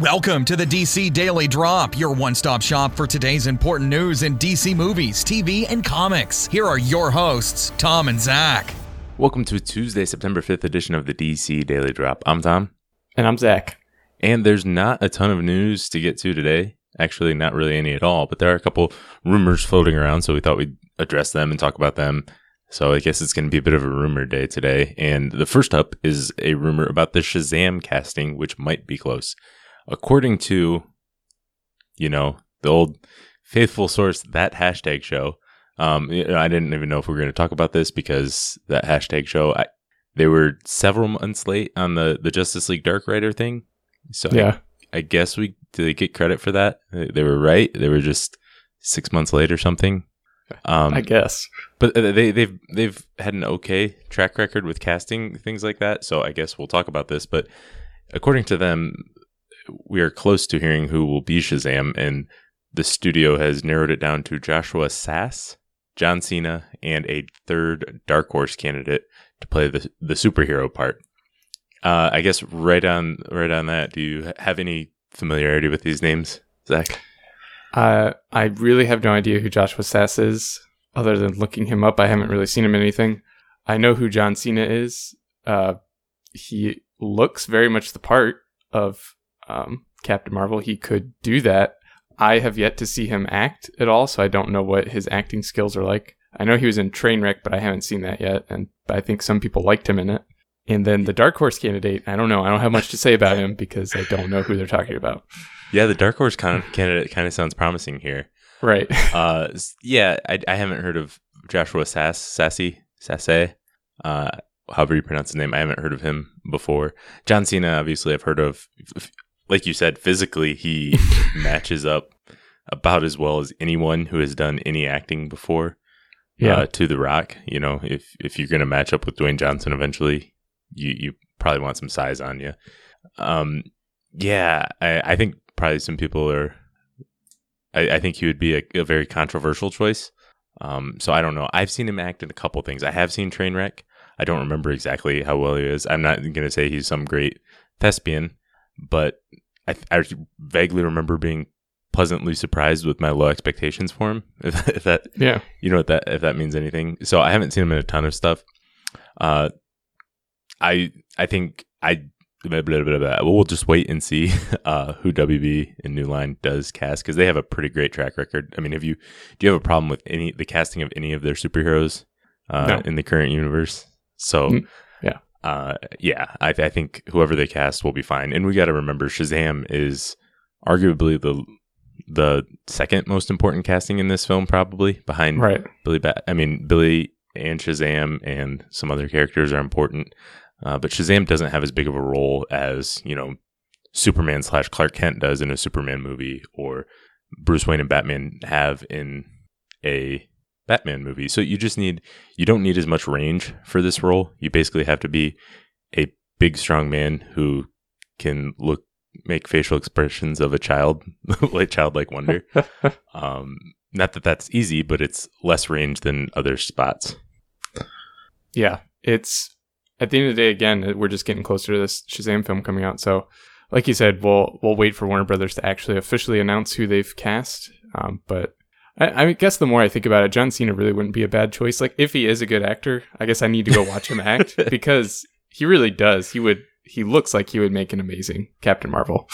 Welcome to the DC Daily Drop, your one stop shop for today's important news in DC movies, TV, and comics. Here are your hosts, Tom and Zach. Welcome to Tuesday, September 5th edition of the DC Daily Drop. I'm Tom. And I'm Zach. And there's not a ton of news to get to today. Actually, not really any at all, but there are a couple rumors floating around, so we thought we'd address them and talk about them. So I guess it's going to be a bit of a rumor day today. And the first up is a rumor about the Shazam casting, which might be close. According to, you know, the old faithful source, that hashtag show. Um, I didn't even know if we were going to talk about this because that hashtag show, I, they were several months late on the, the Justice League Dark Rider thing. So Yeah. I, I guess we did they get credit for that? They were right. They were just six months late or something. Um, I guess. but uh, they they've they've had an okay track record with casting things like that. So I guess we'll talk about this. But according to them, we are close to hearing who will be Shazam, and the studio has narrowed it down to Joshua Sass, John Cena, and a third Dark Horse candidate to play the the superhero part. Uh, I guess right on right on that. Do you have any familiarity with these names, Zach? Uh, I really have no idea who Joshua Sass is, other than looking him up. I haven't really seen him in anything. I know who John Cena is. Uh, he looks very much the part of um, Captain Marvel. He could do that. I have yet to see him act at all, so I don't know what his acting skills are like. I know he was in Trainwreck, but I haven't seen that yet, and I think some people liked him in it. And then the Dark Horse candidate, I don't know. I don't have much to say about him because I don't know who they're talking about. Yeah, the Dark Horse of candidate kind of sounds promising here. Right. uh yeah I, I haven't heard of joshua sass sassy sasse uh however you pronounce his name i haven't heard of him before john cena obviously i've heard of like you said physically he matches up about as well as anyone who has done any acting before Yeah. uh, to the rock you know if if you're going to match up with dwayne johnson eventually you you probably want some size on you um yeah i i think probably some people are I, I think he would be a, a very controversial choice. Um, so I don't know. I've seen him act in a couple things. I have seen Trainwreck. I don't remember exactly how well he is. I'm not going to say he's some great thespian, but I, I vaguely remember being pleasantly surprised with my low expectations for him. If, if that yeah. you know what that if that means anything. So I haven't seen him in a ton of stuff. Uh, I I think I blah, blah, blah, blah. we'll just wait and see uh, who WB and New Line does cast because they have a pretty great track record. I mean, have you do you have a problem with any the casting of any of their superheroes uh, No. in the current universe? So Mm, yeah. Uh, yeah, I, I think whoever they cast will be fine. And we got to remember Shazam is arguably the the second most important casting in this film, probably behind Right. Billy. Bat- I mean, Billy and Shazam and some other characters are important, uh, but Shazam doesn't have as big of a role as you know Superman slash Clark Kent does in a Superman movie, or Bruce Wayne and Batman have in a Batman movie. So you just need you don't need as much range for this role. You basically have to be a big, strong man who can look make facial expressions of a child, like childlike wonder. Um, not that that's easy, but it's less range than other spots. Yeah. It's at the end of the day, again, we're just getting closer to this Shazam film coming out. So, like you said, we'll we'll wait for Warner Brothers to actually officially announce who they've cast. Um, but I, I guess the more I think about it, John Cena really wouldn't be a bad choice. Like if he is a good actor, I guess I need to go watch him act because he really does. He would. He looks like he would make an amazing Captain Marvel.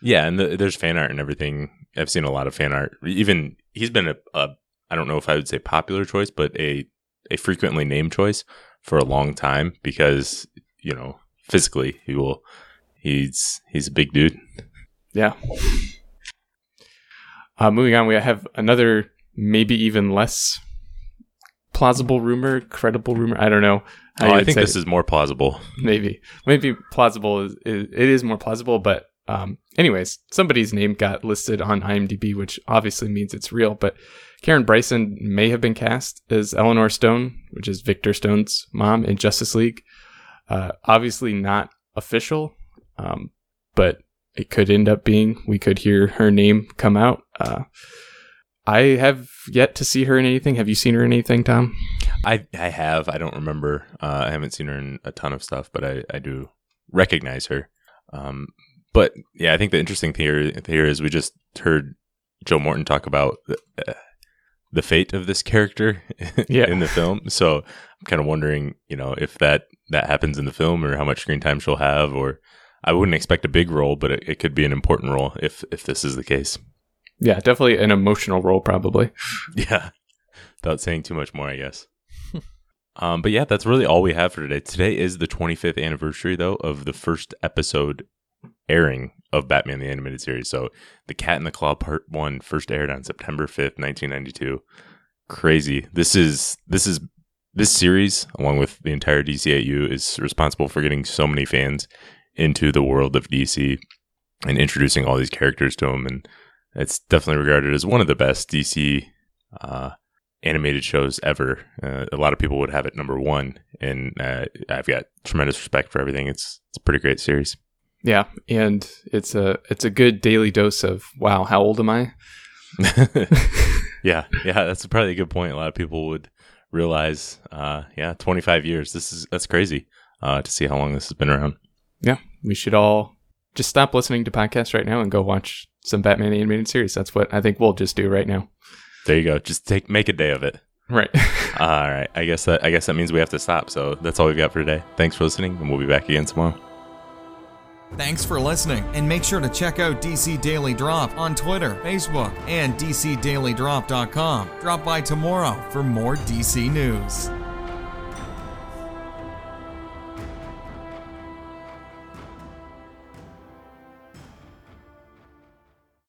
Yeah, and the, there's fan art and everything. I've seen a lot of fan art. Even he's been a, a I don't know if I would say popular choice, but a a frequently named choice for a long time because you know physically he will he's he's a big dude. Yeah. Uh, moving on, we have another maybe even less plausible rumor, credible rumor. I don't know. Oh, I think this is more plausible. maybe maybe plausible is, is it is more plausible, but um, anyways, somebody's name got listed on IMDb, which obviously means it's real. But Karen Bryson may have been cast as Eleanor Stone, which is Victor Stone's mom in Justice League. Uh, obviously not official, um, but it could end up being. We could hear her name come out. Uh, I have yet to see her in anything. Have you seen her in anything, Tom? I I have. I don't remember. Uh, I haven't seen her in a ton of stuff, but I I do recognize her. Um, But yeah, I think the interesting thing here, here is we just heard Joe Morton talk about the, uh, the fate of this character Yeah. in the film. So I'm kind of wondering, you know, if that that happens in the film or how much screen time she'll have. Or I wouldn't expect a big role, but it, it could be an important role if if this is the case. Yeah, definitely an emotional role, probably. Yeah, without saying too much more, I guess. um, but yeah, that's really all we have for today. Today is the 25th anniversary, though, of the first episode airing of Batman the Animated Series. So, The Cat and the Claw Part One first aired on September 5th, 1992. Crazy. This is this is this series, along with the entire DCAU, is responsible for getting so many fans into the world of DC and introducing all these characters to them. And it's definitely regarded as one of the best DC uh, animated shows ever. Uh, a lot of people would have it number one, and uh, I've got tremendous respect for everything. It's it's a pretty great series. Yeah, and it's a it's a good daily dose of wow, how old am I? yeah, yeah, that's probably a good point. A lot of people would realize, uh, yeah, 25 years. This is that's crazy uh, to see how long this has been around. Yeah, we should all just stop listening to podcasts right now and go watch some Batman animated series. That's what I think we'll just do right now. There you go. Just take make a day of it. Right. All right. I guess that I guess that means we have to stop. So that's all we've got for today. Thanks for listening, and we'll be back again tomorrow. Thanks for listening, and make sure to check out DC Daily Drop on Twitter, Facebook, and DCDailyDrop.com. Drop by tomorrow for more DC news.